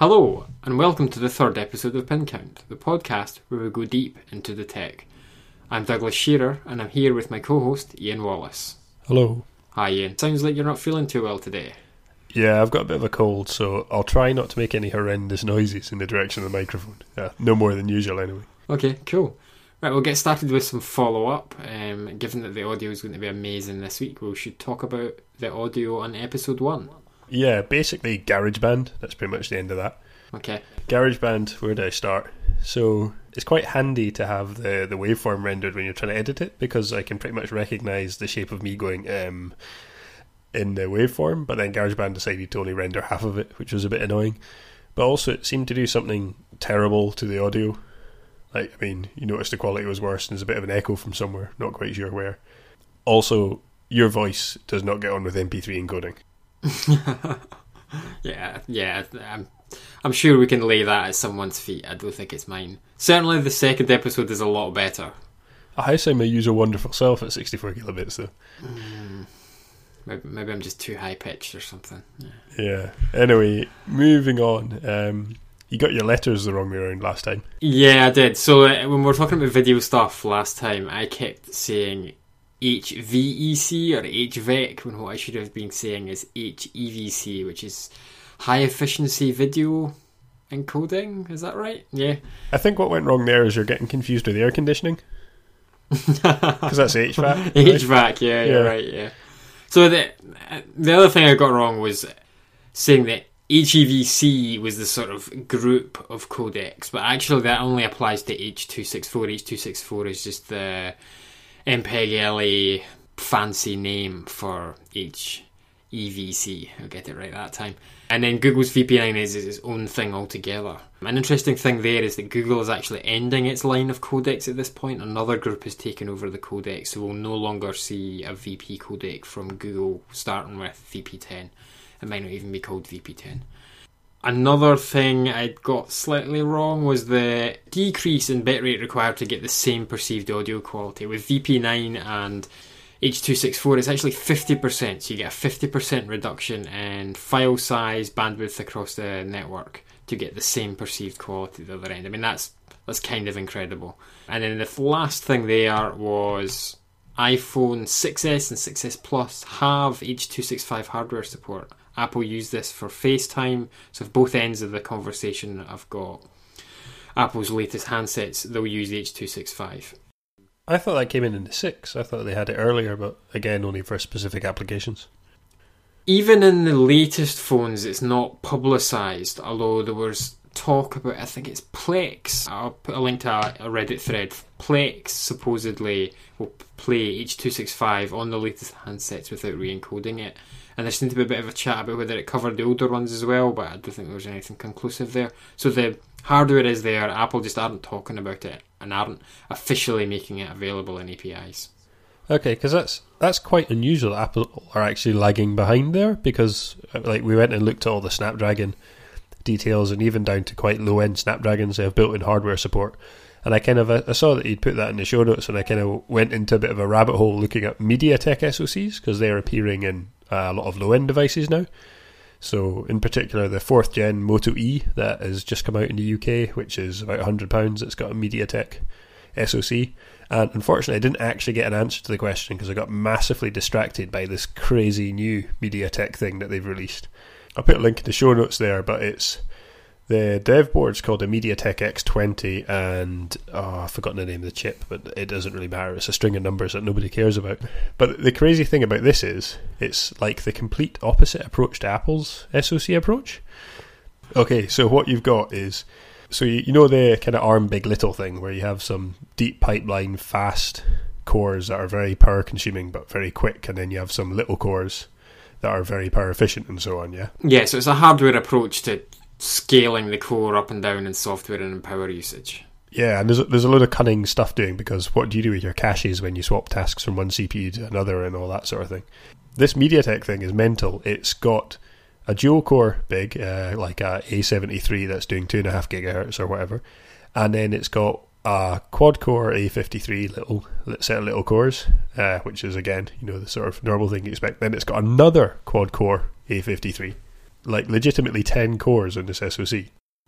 Hello, and welcome to the third episode of Pin Count, the podcast where we go deep into the tech. I'm Douglas Shearer, and I'm here with my co host, Ian Wallace. Hello. Hi, Ian. Sounds like you're not feeling too well today. Yeah, I've got a bit of a cold, so I'll try not to make any horrendous noises in the direction of the microphone. Yeah, no more than usual, anyway. Okay, cool. Right, we'll get started with some follow up. Um, given that the audio is going to be amazing this week, we should talk about the audio on episode one. Yeah, basically GarageBand. That's pretty much the end of that. Okay. GarageBand, where do I start? So it's quite handy to have the, the waveform rendered when you're trying to edit it because I can pretty much recognize the shape of me going um, in the waveform, but then GarageBand decided to only render half of it, which was a bit annoying. But also, it seemed to do something terrible to the audio. Like, I mean, you noticed the quality was worse and there's a bit of an echo from somewhere, not quite sure where. Also, your voice does not get on with MP3 encoding. yeah, yeah. I'm, I'm sure we can lay that at someone's feet. I don't think it's mine. Certainly, the second episode is a lot better. I sound my usual wonderful self at 64 kilobits, though. Mm, maybe, maybe, I'm just too high pitched or something. Yeah. yeah. Anyway, moving on. Um, you got your letters the wrong way around last time. Yeah, I did. So uh, when we were talking about video stuff last time, I kept saying HVEC or HVEC when what I should have been saying is HEVC, which is high efficiency video encoding. Is that right? Yeah. I think what went wrong there is you're getting confused with air conditioning. Because that's HVAC. Right? HVAC, yeah, yeah, right, yeah. So the the other thing I got wrong was saying that HEVC was the sort of group of codecs, but actually that only applies to H264. H264 is just the MPEG LA fancy name for each EVC. I'll get it right that time. And then Google's VP9 is, is its own thing altogether. An interesting thing there is that Google is actually ending its line of codecs at this point. Another group has taken over the codec, so we'll no longer see a VP codec from Google starting with VP10. It might not even be called VP10. Another thing I got slightly wrong was the decrease in bitrate required to get the same perceived audio quality. With VP9 and H264, it's actually 50%, so you get a 50% reduction in file size, bandwidth across the network to get the same perceived quality at the other end. I mean, that's that's kind of incredible. And then the last thing there was iPhone 6s and 6s Plus have H265 hardware support. Apple use this for FaceTime. So, if both ends of the conversation I've got Apple's latest handsets, they'll use H265. I thought that came in in the 6. I thought they had it earlier, but again, only for specific applications. Even in the latest phones, it's not publicised, although there was talk about, I think it's Plex. I'll put a link to a Reddit thread. Plex supposedly will play H265 on the latest handsets without re encoding it and there seemed to be a bit of a chat about whether it covered the older ones as well, but I don't think there was anything conclusive there. So the hardware is there, Apple just aren't talking about it and aren't officially making it available in APIs. Okay, because that's that's quite unusual. Apple are actually lagging behind there because, uh, like, we went and looked at all the Snapdragon details and even down to quite low end Snapdragons they have built-in hardware support. And I kind of I saw that you'd put that in the show notes, and I kind of went into a bit of a rabbit hole looking at MediaTek SoCs because they're appearing in a lot of low end devices now. So, in particular, the fourth gen Moto E that has just come out in the UK, which is about £100, it's got a MediaTek SoC. And unfortunately, I didn't actually get an answer to the question because I got massively distracted by this crazy new MediaTek thing that they've released. I'll put a link in the show notes there, but it's the dev board's called a MediaTek X20, and oh, I've forgotten the name of the chip, but it doesn't really matter. It's a string of numbers that nobody cares about. But the crazy thing about this is, it's like the complete opposite approach to Apple's SoC approach. Okay, so what you've got is, so you, you know the kind of ARM big little thing where you have some deep pipeline, fast cores that are very power consuming but very quick, and then you have some little cores that are very power efficient and so on, yeah? Yeah, so it's a hardware approach to scaling the core up and down in software and in power usage. Yeah, and there's a, there's a lot of cunning stuff doing because what do you do with your caches when you swap tasks from one CPU to another and all that sort of thing? This MediaTek thing is mental. It's got a dual core big, uh, like a A73 that's doing two and a half gigahertz or whatever, and then it's got a quad core A53 little set of little cores, uh, which is again you know the sort of normal thing you expect. Then it's got another quad core A53 like legitimately ten cores on this SoC.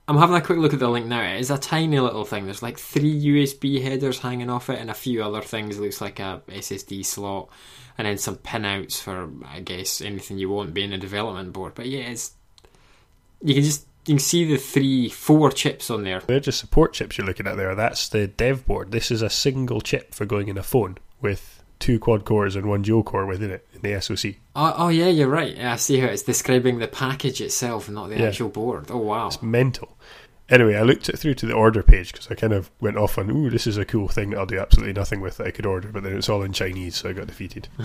I'm having a quick look at the link now. It is a tiny little thing. There's like three USB headers hanging off it and a few other things. It looks like a SSD slot and then some pinouts for, I guess, anything you want being a development board. But yeah, it's you can just you can see the three, four chips on there. They're just support chips you're looking at there. That's the dev board. This is a single chip for going in a phone with two quad cores and one dual core within it in the SoC. Oh, oh yeah, you're right. I see how it's describing the package itself, not the Yeah. actual board. Oh wow. It's mental. Anyway, I looked it through to the order page because I kind of went off on, ooh, this is a cool thing that I'll do absolutely nothing with that I could order, but then it's all in Chinese, so I got defeated.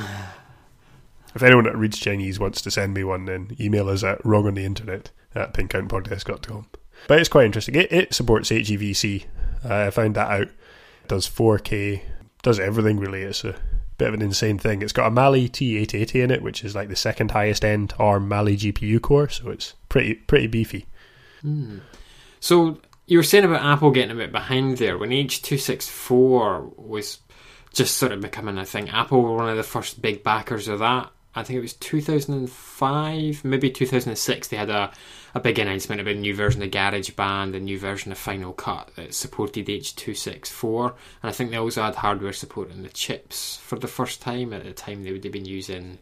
if anyone that reads Chinese wants to send me one, then email us at wrong on the internet at pincountpodcast.com. But it's quite interesting. It, it supports HEVC. Uh, I found that out. It does 4K, does everything really. It's a bit of an insane thing. It's got a Mali T880 in it, which is like the second highest end ARM Mali GPU core, so it's pretty pretty beefy. Hmm. So you were saying about Apple getting a bit behind there when H264 was just sort of becoming a thing. Apple were one of the first big backers of that. I think it was 2005, maybe 2006. They had a, a big announcement about a new version of GarageBand, a new version of Final Cut that supported H264, and I think they also had hardware support in the chips for the first time. At the time, they would have been using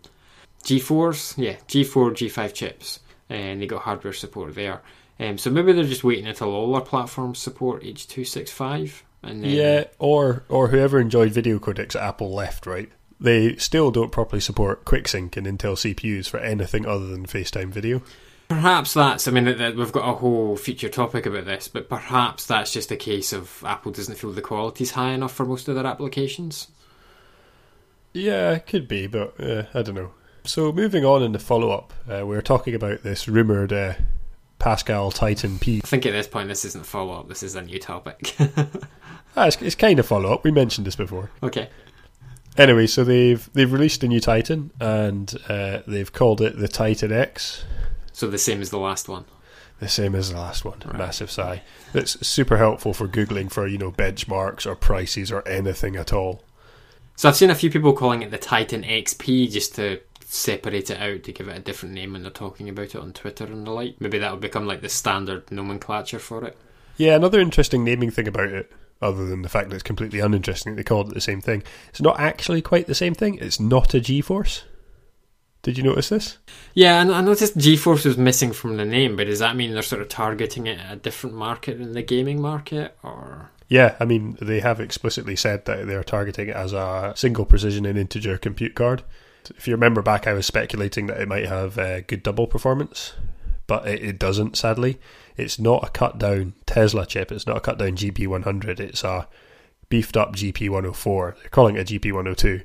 G4s, yeah, G4, G5 chips, and they got hardware support there. Um, so maybe they're just waiting until all their platforms support H265, and then Yeah, or or whoever enjoyed video codecs at Apple left, right? They still don't properly support QuickSync and Intel CPUs for anything other than FaceTime video. Perhaps that's. I mean, we've got a whole future topic about this, but perhaps that's just a case of Apple doesn't feel the quality's high enough for most of their applications. Yeah, it could be, but uh, I don't know. So moving on in the follow up, uh, we were talking about this rumored uh, Pascal Titan P. I think at this point, this isn't a follow up. This is a new topic. Ah, it's, it's kind of follow up. We mentioned this before. okay. Anyway, so they've they've released a new Titan and uh, they've called it the Titan X. So the same as the last one. The same as the last one. Right. Massive sigh. It's super helpful for googling for you know benchmarks or prices or anything at all. So I've seen a few people calling it the Titan XP just to separate it out to give it a different name when they're talking about it on Twitter and the like. Maybe that'll become like the standard nomenclature for it. Yeah, another interesting naming thing about it, other than the fact that it's completely uninteresting they called it the same thing, it's not actually quite the same thing. It's not a GeForce. Did you notice this? Yeah, and I noticed GeForce was missing from the name, but does that mean they're sort of targeting it at a different market in the gaming market, or Yeah, I mean, they have explicitly said that they're targeting it as a single precision and integer compute card. If you remember back, I was speculating that it might have uh, good double performance, but it, it doesn't, sadly. It's not a cut down Tesla chip, it's not a cut down GP100, it's a beefed up GP104. They're calling it a GP102,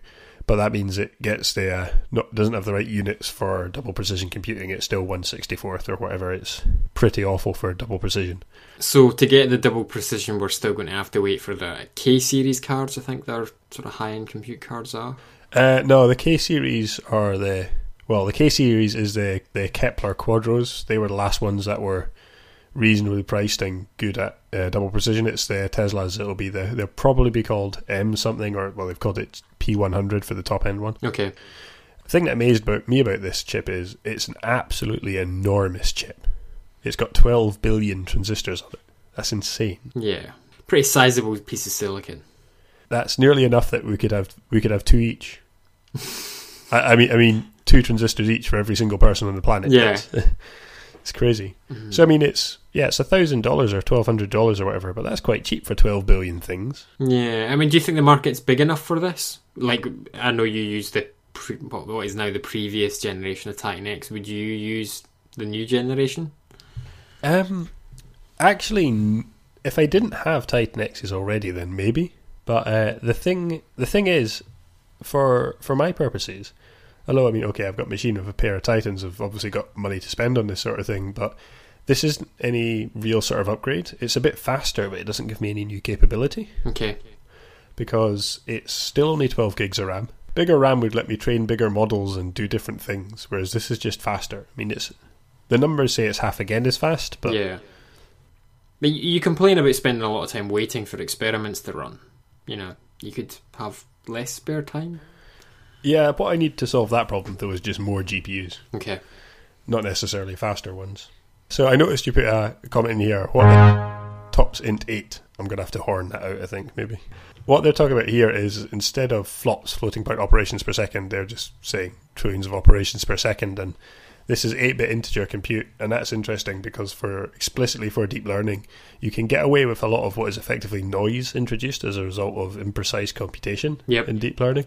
but that means it gets the uh, not, doesn't have the right units for double precision computing. It's still 164th or whatever. It's pretty awful for double precision. so to get the double precision, we're still going to have to wait for the K series cards. I think they're sort of high end compute cards are. Uh, no, the K series are the well. The K series is the the Kepler Quadros. They were the last ones that were reasonably priced and good at uh, double precision. It's the Teslas. It'll be the they'll probably be called M something or well they've called it P100 for the top end one. Okay, The thing that amazed about me about this chip is it's an absolutely enormous chip. It's got 12 billion transistors on it. That's insane. yeah, pretty sizable piece of silicon. That's nearly enough that we could have we could have two each. I, I mean, I mean, two transistors each for every single person on the planet. Yeah. It's, crazy. So I mean, it's yeah, it's a thousand dollars or twelve hundred dollars or whatever, but that's quite cheap for twelve billion things. Yeah, I mean, do you think the market's big enough for this? Like, I know you use the pre- what what is now the previous generation of Titan X. Would you use the new generation? Um, actually, if I didn't have Titan X's already, then maybe. But uh, the thing, the thing is, for for my purposes, although I mean, okay, I've got machine with a pair of Titans. I've obviously got money to spend on this sort of thing, but this isn't any real sort of upgrade. It's a bit faster, but it doesn't give me any new capability Okay, because it's still only 12 gigs of RAM. Bigger RAM would let me train bigger models and do different things, whereas this is just faster. I mean, it's the numbers say it's half again as fast, but yeah. You complain about spending a lot of time waiting for experiments to run. You know, you could have less spare time. Yeah, what I need to solve that problem though is just more GPUs. Okay, not necessarily faster ones. So I noticed you put a comment in here. What tops int eight? I'm gonna have to horn that out. I think maybe. What they're talking about here is instead of flops, floating point operations per second, they're just saying trillions of operations per second, and this is 8-bit integer compute, and that's interesting because for explicitly for deep learning, you can get away with a lot of what is effectively noise introduced as a result of imprecise computation Yep. in deep learning,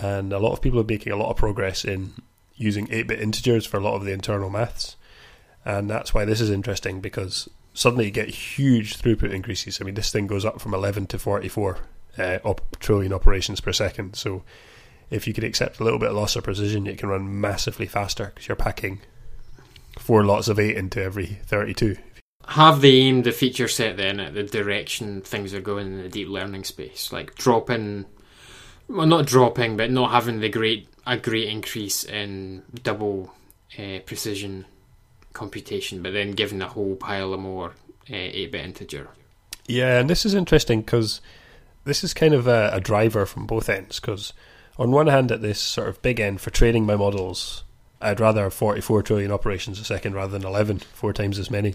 and a lot of people are making a lot of progress in using 8-bit integers for a lot of the internal maths, and that's why this is interesting because suddenly you get huge throughput increases. I mean, this thing goes up from 11 to 44 uh, op- trillion operations per second. So if you can accept a little bit of loss of precision, it can run massively faster because you're packing four lots of eight into every 32. Have they aimed the feature set then at the direction things are going in the deep learning space? Like dropping, well, not dropping, but not having the great a great increase in double uh, precision computation, but then giving a whole pile of more uh, eight bit integer. Yeah, and this is interesting because this is kind of a, a driver from both ends. Because on one hand, at this sort of big end for training my models, I'd rather have 44 trillion operations a second rather than 11, four times as many,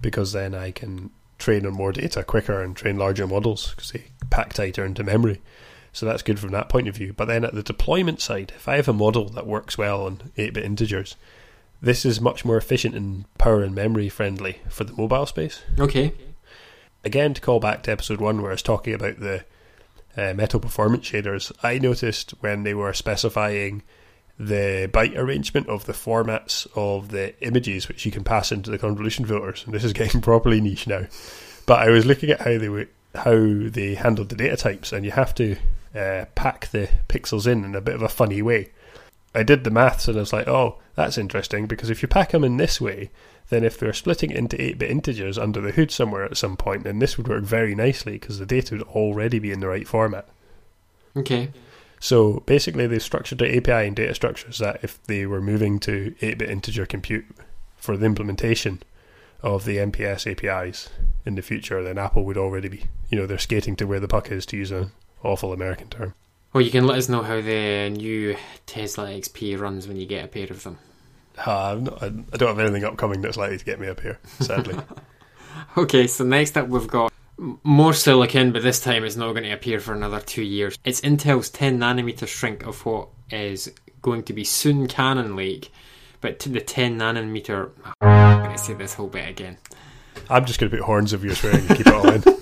because then I can train on more data quicker and train larger models because they pack tighter into memory. So that's good from that point of view. But then at the deployment side, if I have a model that works well on 8 bit integers, this is much more efficient and power and memory friendly for the mobile space Okay. again to call back to episode one where I was talking about the uh, metal performance shaders, I noticed when they were specifying the byte arrangement of the formats of the images which you can pass into the convolution filters, and this is getting properly niche now. But I was looking at how they were how they handled the data types, and you have to uh, pack the pixels in in a bit of a funny way. I did the maths and I was like, oh, that's interesting because if you pack them in this way, then if they're splitting it into 8 bit integers under the hood somewhere at some point, then this would work very nicely because the data would already be in the right format. Okay. So basically, they've structured the API and data structures that if they were moving to 8 bit integer compute for the implementation of the MPS APIs in the future, then Apple would already be, you know, they're skating to where the puck is, to use an awful American term. Well, you can let us know how the new Tesla XP runs when you get a pair of them. Uh, not, I don't have anything upcoming that's likely to get me up here, sadly. Okay, so next up we've got more silicon, but this time it's not going to appear for another two years. It's Intel's 10 nanometer shrink of what is going to be soon Cannon Lake, but to the 10 nanometer. I'm going to say this whole bit again. I'm just going to put horns of your swearing and keep it all in.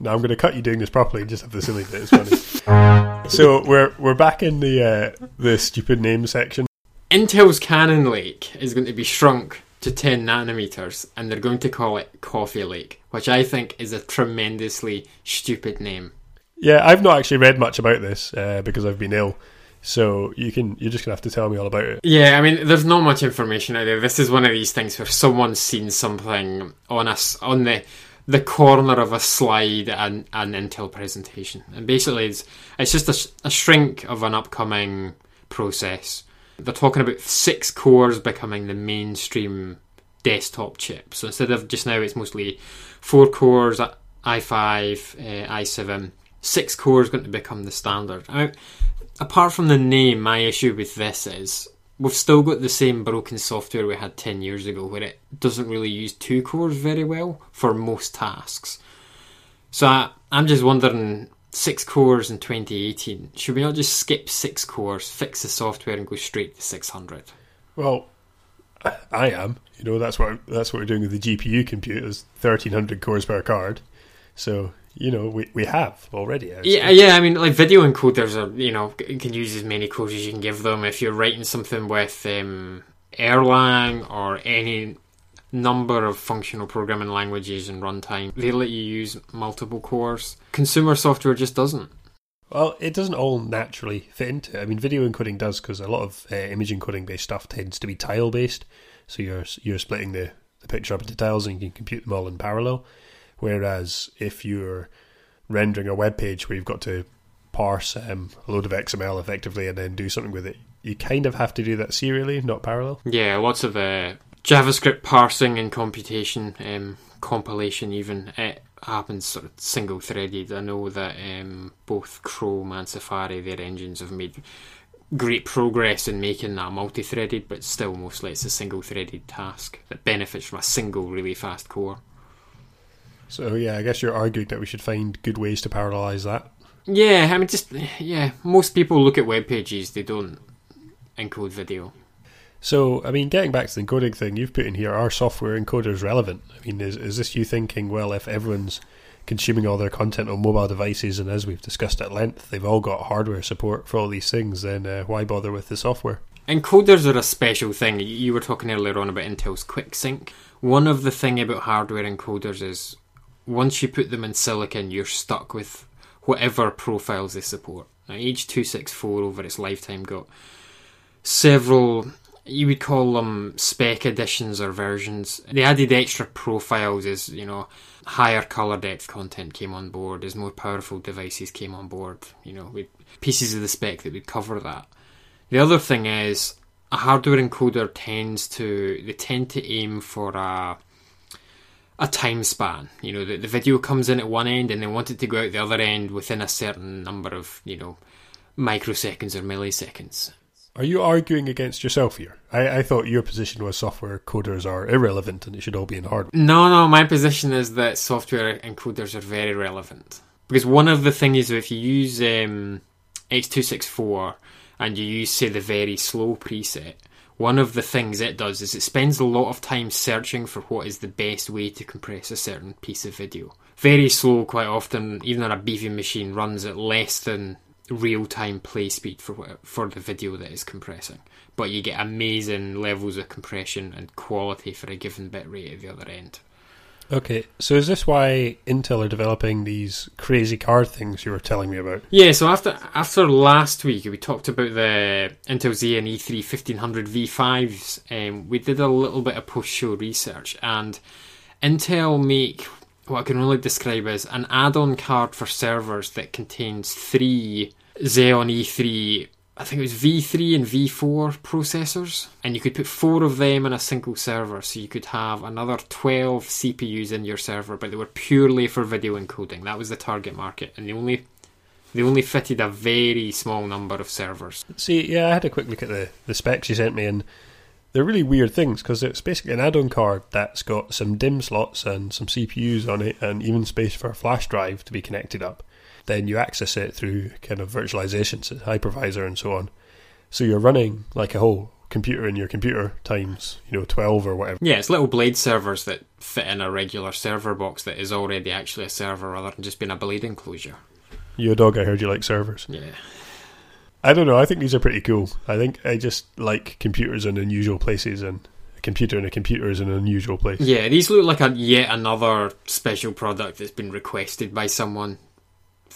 no, I'm going to cut you doing this properly and just have the silly bit. It's funny. so we're we're back in the uh, the stupid name section. Intel's Cannon Lake is going to be shrunk to 10 nanometers, and they're going to call it Coffee Lake, which I think is a tremendously stupid name. Yeah, I've not actually read much about this uh, because I've been ill. So you can you're just gonna have to tell me all about it. Yeah, I mean, there's not much information out there. This is one of these things where someone's seen something on us on the the corner of a slide and an Intel presentation, and basically it's it's just a, a shrink of an upcoming process. They're talking about six cores becoming the mainstream desktop chip. So instead of just now, it's mostly four cores, i5, uh, i7. Six cores going to become the standard. I mean, apart from the name, my issue with this is we've still got the same broken software we had 10 years ago where it doesn't really use two cores very well for most tasks. So I, I'm just wondering six cores in 2018, should we not just skip six cores, fix the software, and go straight to 600? Well, I, I am. You know that's what that's what we're doing with the GPU computers, 1300 cores per card. So you know we we have already. I Yeah, yeah. I mean, like video encoders are, you know, c- can use as many cores as you can give them. If you're writing something with um, Erlang or any number of functional programming languages and runtime, they let you use multiple cores. Consumer software just doesn't. Well, it doesn't all naturally fit into it. I mean, video encoding does because a lot of uh, image encoding based stuff tends to be tile based. So you're you're splitting the, the picture up into tiles and you can compute them all in parallel. Whereas if you're rendering a web page where you've got to parse um, a load of XML effectively and then do something with it, you kind of have to do that serially, not parallel. Yeah, lots of uh, JavaScript parsing and computation, um, compilation even. It happens sort of single threaded. I know that um, both Chrome and Safari, their engines have made great progress in making that multi-threaded, but still mostly it's a single-threaded task that benefits from a single really fast core. So yeah, I guess you're arguing that we should find good ways to parallelize that. Yeah, I mean, just yeah. Most people look at web pages; they don't encode video. So, I mean, getting back to the encoding thing, you've put in here, are software encoders relevant? I mean, is, is this you thinking, well, if everyone's consuming all their content on mobile devices, and as we've discussed at length, they've all got hardware support for all these things, then uh, why bother with the software? Encoders are a special thing. You were talking earlier on about Intel's QuickSync. One of the thing about hardware encoders is once you put them in silicon, you're stuck with whatever profiles they support. Now, H.264 over its lifetime got several you would call them spec editions or versions. They added extra profiles as, you know, higher color depth content came on board, as more powerful devices came on board, you know, with pieces of the spec that would cover that. The other thing is, a hardware encoder tends to, they tend to aim for a, a time span. You know, the, the video comes in at one end and they want it to go out the other end within a certain number of, you know, microseconds or milliseconds. Are you arguing against yourself here? I, I thought your position was software coders are irrelevant and it should all be in hardware. No, no, my position is that software encoders are very relevant. Because one of the things is if you use um, H.264 and you use, say, the very slow preset, one of the things it does is it spends a lot of time searching for what is the best way to compress a certain piece of video. Very slow, quite often, even on a beefy machine, runs at less than real time play speed for for the video that is compressing, but you get amazing levels of compression and quality for a given bit rate at the other end. Okay, so is this why Intel are developing these crazy card things you were telling me about? Yeah, so after after last week we talked about the Intel Xeon E3 1500 V5s, um, we did a little bit of post show research, and Intel make what I can only describe as an add-on card for servers that contains three Xeon E3, I think it was V3 and V4 processors, and you could put four of them in a single server, so you could have another 12 CPUs in your server, but they were purely for video encoding. That was the target market, and they only they only fitted a very small number of servers. See, yeah, I had a quick look at the, the specs you sent me, and they're really weird things because it's basically an add-on card that's got some DIMM slots and some CPUs on it, and even space for a flash drive to be connected up then you access it through kind of virtualizations, hypervisor, and so on. So you're running like a whole computer in your computer times, you know, 12 or whatever. Yeah, it's little blade servers that fit in a regular server box that is already actually a server rather than just being a blade enclosure. You a dog, I heard you like servers. Yeah. I don't know, I think these are pretty cool. I think I just like computers in unusual places and a computer in a computer is an unusual place. Yeah, these look like a yet another special product that's been requested by someone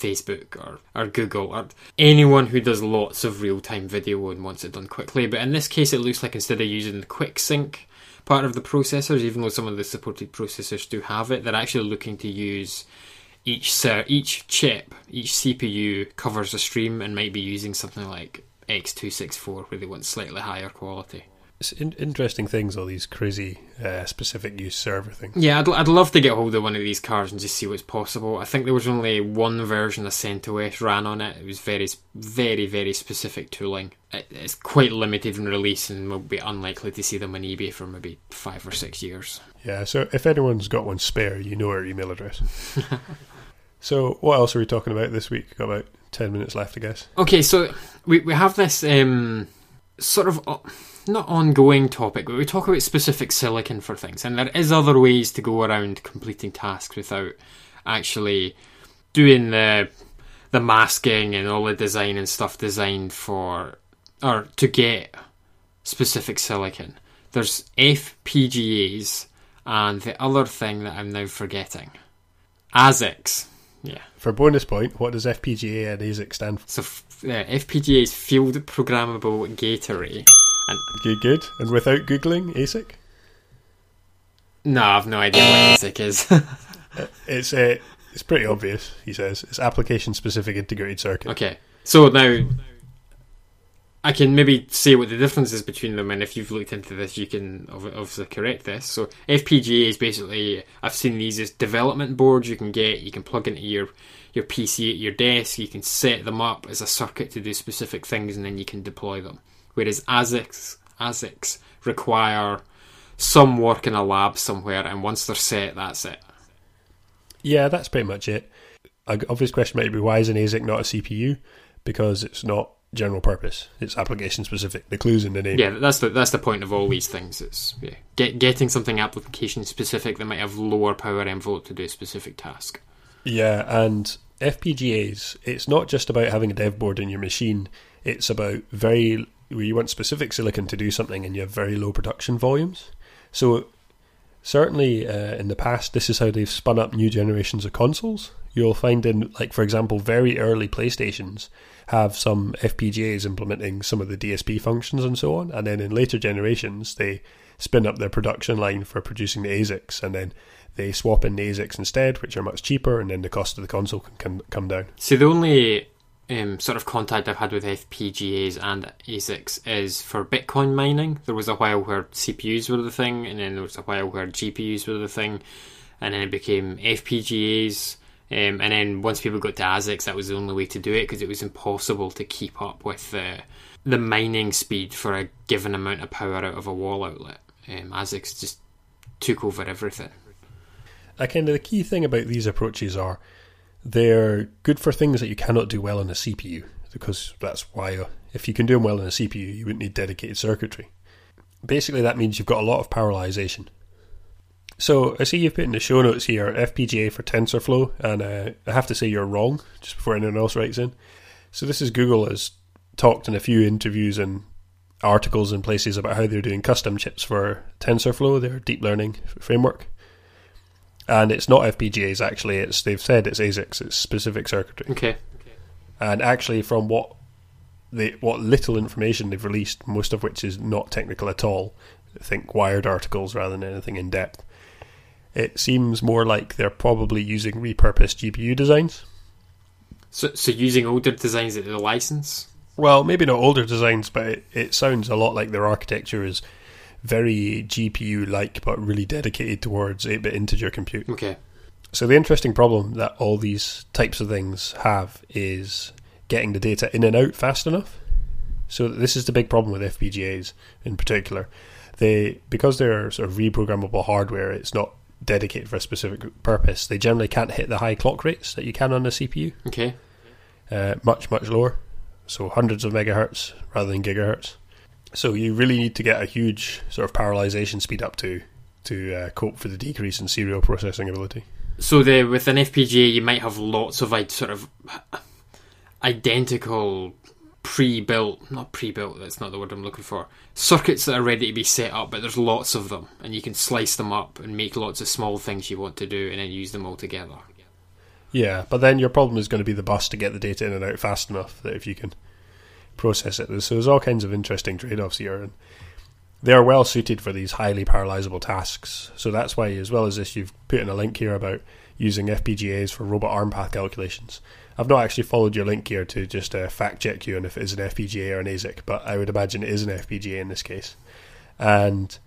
Facebook or, or Google or anyone who does lots of real time video and wants it done quickly. But in this case, it looks like instead of using the quick sync part of the processors, even though some of the supported processors do have it, they're actually looking to use each ser- each chip, each CPU covers a stream and might be using something like X264 where they want slightly higher quality it's in- interesting things, all these crazy uh, specific use server things. Yeah, I'd, I'd love to get hold of one of these cars and just see what's possible. I think there was only one version of CentOS ran on it. It was very, very, very specific tooling. It, it's quite limited in release and we'll be unlikely to see them on eBay for maybe five or six years. Yeah, so if anyone's got one spare, you know our email address. so, what else are we talking about this week? Got about 10 minutes left, I guess. Okay, so we, we have this um, sort of. Uh, not ongoing topic, but we talk about specific silicon for things, and there is other ways to go around completing tasks without actually doing the the masking and all the design and stuff designed for or to get specific silicon. There's FPGAs and the other thing that I'm now forgetting. ASICs. Yeah. For bonus point, what does FPGA and ASIC stand for? So, uh, FPGA is Field Programmable Gate Array. And good, good. And without googling ASIC? No, I've no idea what ASIC is. it's uh, it's pretty obvious. He says it's application specific integrated circuit. Okay, so now I can maybe say what the difference is between them, and if you've looked into this, you can obviously correct this. So FPGA is basically I've seen these as development boards you can get. You can plug into your your PC at your desk. You can set them up as a circuit to do specific things, and then you can deploy them. Whereas ASICs ASICs require some work in a lab somewhere, and once they're set, that's it. Yeah, that's pretty much it. An obvious question might be why is an ASIC not a CPU? Because it's not general purpose. It's application specific. The clues in the name. Yeah, that's the that's the point of all these things. It's yeah, get, getting something application specific that might have lower power envelope to do a specific task. Yeah, and FPGAs. It's not just about having a dev board in your machine. It's about very where you want specific silicon to do something, and you have very low production volumes. So certainly uh, in the past, this is how they've spun up new generations of consoles. You'll find in, like for example, very early PlayStations have some FPGAs implementing some of the DSP functions and so on. And then in later generations, they spin up their production line for producing the ASICs, and then they swap in the ASICs instead, which are much cheaper, and then the cost of the console can come down. See, the only um, sort of contact I've had with FPGAs and ASICs is for Bitcoin mining. There was a while where CPUs were the thing, and then there was a while where GPUs were the thing, and then it became FPGAs um, and then once people got to ASICs, that was the only way to do it because it was impossible to keep up with the the mining speed for a given amount of power out of a wall outlet. Um, ASICs just took over everything. I kind of the key thing about these approaches are they're good for things that you cannot do well on a CPU because that's why uh, if you can do them well on a CPU, you wouldn't need dedicated circuitry. Basically, that means you've got a lot of parallelization. So I see you've put in the show notes here FPGA for TensorFlow, and uh, I have to say you're wrong just before anyone else writes in. So this is Google has talked in a few interviews and articles and places about how they're doing custom chips for TensorFlow, their deep learning framework. And it's not FPGAs actually. It's they've said it's ASICs. It's specific circuitry. Okay. okay. And actually, from what they what little information they've released, most of which is not technical at all, I think wired articles rather than anything in depth it seems more like they're probably using repurposed GPU designs. So, so using older designs that they license? Well, maybe not older designs, but it, it sounds a lot like their architecture is very GPU like, but really dedicated towards 8 bit integer compute. Okay. So, the interesting problem that all these types of things have is getting the data in and out fast enough. So, this is the big problem with FPGAs in particular. They because they're sort of reprogrammable hardware, it's not dedicated for a specific purpose, they generally can't hit the high clock rates that you can on a CPU. Okay. Uh, much, much lower. So hundreds of megahertz rather than gigahertz. So you really need to get a huge sort of parallelization speed up to to uh, cope for the decrease in serial processing ability. So the with an FPGA, you might have lots of like sort of identical pre-built, not pre-built. That's not the word I'm looking for. Circuits that are ready to be set up, but there's lots of them, and you can slice them up and make lots of small things you want to do, and then use them all together. Yeah, but then your problem is going to be the bus to get the data in and out fast enough that if you can process it, so there's all kinds of interesting trade-offs here, and they are well suited for these highly parallelizable tasks. So that's why, as well as this, you've put in a link here about using FPGAs for robot arm path calculations. I've not actually followed your link here to just uh, fact check you and if it is an FPGA or an ASIC, but I would imagine it is an FPGA in this case. And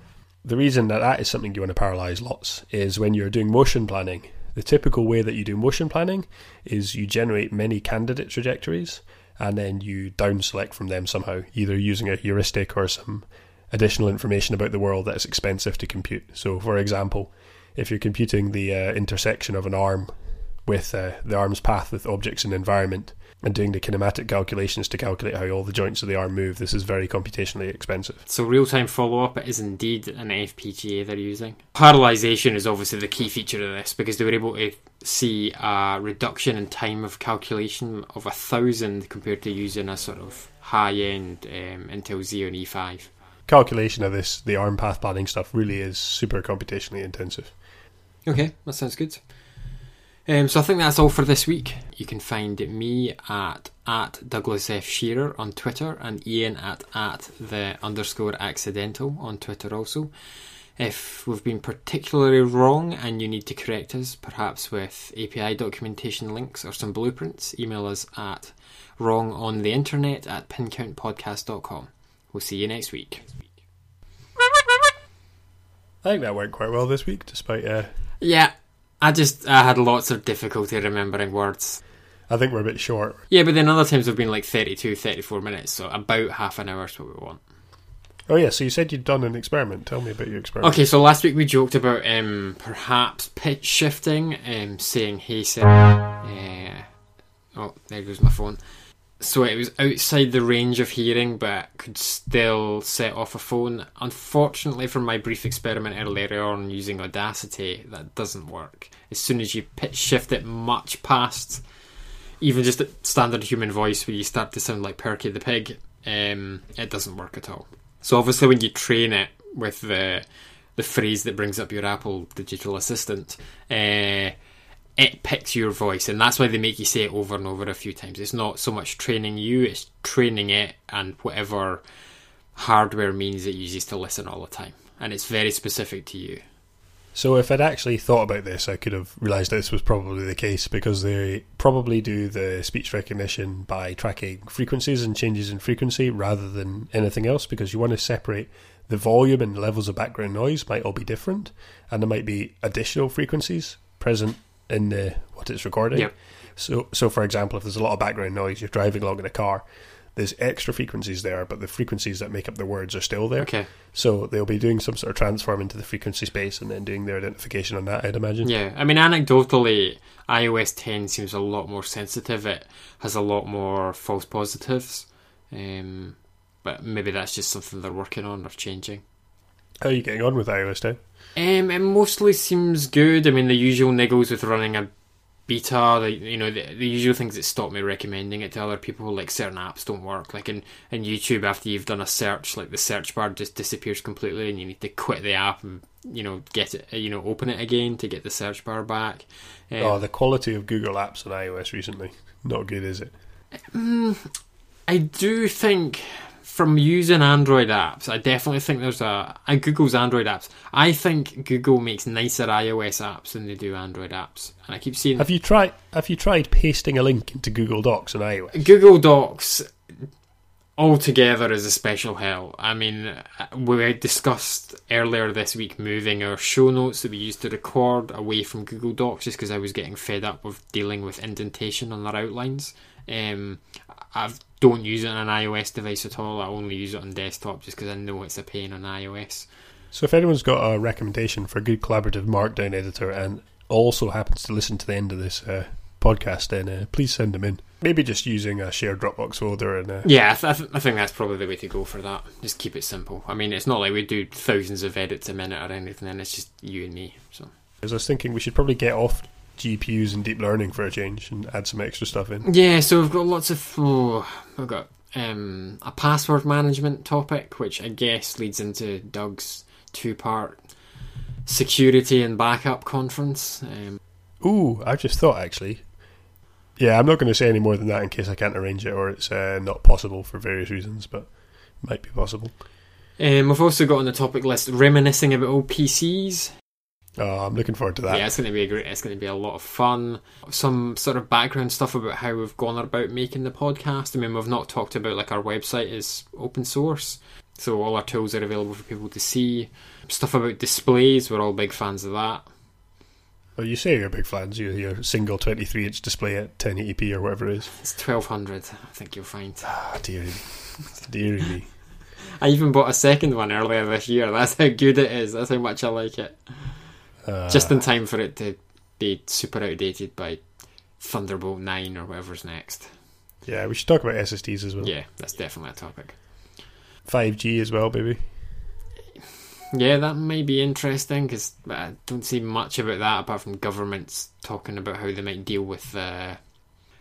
the reason that that is something you want to parallelize lots is when you're doing motion planning. The typical way that you do motion planning is you generate many candidate trajectories and then you down select from them somehow, either using a heuristic or some additional information about the world that is expensive to compute. So, for example, if you're computing the uh, intersection of an arm with uh, the arm's path with objects in the environment and doing the kinematic calculations to calculate how all the joints of the arm move, this is very computationally expensive. So real time follow up is indeed an FPGA they're using. Parallelization is obviously the key feature of this because they were able to see a reduction in time of calculation of a thousand compared to using a sort of high end um, Intel Xeon E5. Calculation of this, the arm path planning stuff, really is super computationally intensive. Okay, that sounds good. Um, so I think that's all for this week. You can find me at at Douglas F Shearer on Twitter and Ian at at the underscore accidental on Twitter also. If we've been particularly wrong and you need to correct us, perhaps with API documentation links or some blueprints, email us at wrong on the internet at pincountpodcast.com. We'll see you next week. I think that went quite well this week, despite. Uh, Yeah, I just I had lots of difficulty remembering words. I think we're a bit short. Yeah, but then other times we've been like 32, 34 minutes, so about half an hour is what we want. Oh yeah, so you said you'd done an experiment. Tell me about your experiment. Okay, so last week we joked about um, perhaps pitch shifting, um, saying "Hey Siri." Uh, oh, there goes my phone. So it was outside the range of hearing, but could still set off a phone. Unfortunately, from my brief experiment earlier on using Audacity, that doesn't work. As soon as you pitch shift it much past even just a standard human voice, where you start to sound like Perky the Pig, um, it doesn't work at all. So obviously, when you train it with the the phrase that brings up your Apple digital assistant, uh, it picks your voice, and that's why they make you say it over and over a few times. It's not so much training you; it's training it and whatever hardware means it uses to listen all the time, and it's very specific to you. So if I'd actually thought about this, I could have realised this was probably the case because they probably do the speech recognition by tracking frequencies and changes in frequency rather than anything else because you want to separate the volume and levels of background noise might all be different and there might be additional frequencies present in the, what it's recording. Yep. So, so for example, if there's a lot of background noise, you're driving along in a car, there's extra frequencies there, but the frequencies that make up the words are still there. Okay. So they'll be doing some sort of transform into the frequency space and then doing their identification on that, I'd imagine. Yeah, I mean, anecdotally, iOS 10 seems a lot more sensitive. It has a lot more false positives. Um, but maybe that's just something they're working on or changing. How are you getting on with iOS 10? Um, it mostly seems good. I mean, the usual niggles with running a beta, the you know the, the usual things that stop me recommending it to other people, like certain apps don't work. Like in, in YouTube, after you've done a search, like the search bar just disappears completely, and you need to quit the app and you know get it, you know, open it again to get the search bar back. Um, oh, the quality of Google Apps on iOS recently. Not good, is it? I do think from using Android apps, I definitely think there's a, Google's Android apps. I think Google makes nicer iOS apps than they do Android apps, and I keep seeing Have you tried have you tried pasting a link into Google Docs on iOS? Google Docs altogether is a special hell. I mean, we discussed earlier this week moving our show notes that we used to record away from Google Docs just because I was getting fed up with dealing with indentation on their outlines. Um, I don't use it on an iOS device at all. I only use it on desktop just because I know it's a pain on iOS. So if anyone's got a recommendation for a good collaborative markdown editor and also happens to listen to the end of this uh, podcast, then uh, please send them in. Maybe just using a shared Dropbox folder and uh, Yeah, I, th- I, th- I think that's probably the way to go for that. Just keep it simple. I mean, it's not like we do thousands of edits a minute or anything, and it's just you and me. So. As I was thinking, we should probably get off GPUs and deep learning for a change and add some extra stuff in. Yeah, so we've got lots of. Oh, we've got um, a password management topic, which I guess leads into Doug's two part security and backup conference. Um, Ooh, I just thought actually. Yeah, I'm not going to say any more than that in case I can't arrange it or it's uh, not possible for various reasons, but it might be possible. um, we've also got on the topic list reminiscing about old PCs. Oh, I'm looking forward to that. Yeah, it's going to be a great. It's going to be a lot of fun. Some sort of background stuff about how we've gone about making the podcast. I mean, we've not talked about like our website is open source, so all our tools are available for people to see. Stuff about displays. We're all big fans of that. Well, you say you're big fans. You your single 23 inch display at 1080p or whatever it is. It's twelve hundred. I think you'll find. Ah, dearie, dearie me. I even bought a second one earlier this year. That's how good it is. That's how much I like it. Uh, Just in time for it to be super outdated by Thunderbolt nine or whatever's next. yeah, we should talk about SSDs as well. Yeah, that's definitely a topic. 5G as well, baby. Yeah, that may be interesting because I don't see much about that apart from governments talking about how they might deal with uh,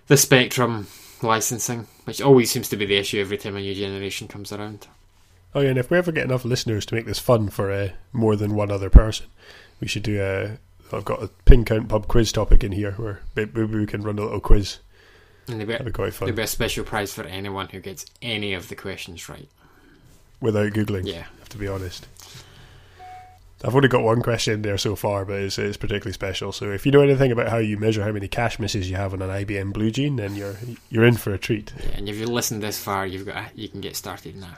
the spectrum licensing, which always seems to be the issue every time a new generation comes around. Oh yeah, and if we ever get enough listeners to make this fun for uh, more than one other person, we should do a. I've got a pin count pub quiz topic in here where maybe we can run a little quiz. And there'll be, be quite there'll fun be a special prize for anyone who gets any of the questions right. without googling. Yeah. have to be honest. I've only got one question there so far, but it's, it's particularly special. So if you know anything about how you measure how many cache misses you have on an IBM Blue Gene, then you're you're in for a treat. Yeah, and if you listened this far, you've got you can get started now.